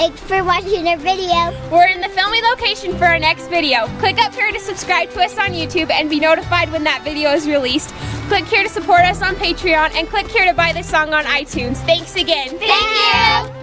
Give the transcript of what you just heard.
Thanks for watching our video. We're in the filming location for our next video. Click up here to subscribe to us on YouTube and be notified when that video is released. Click here to support us on Patreon and click here to buy the song on iTunes. Thanks again. Thank you.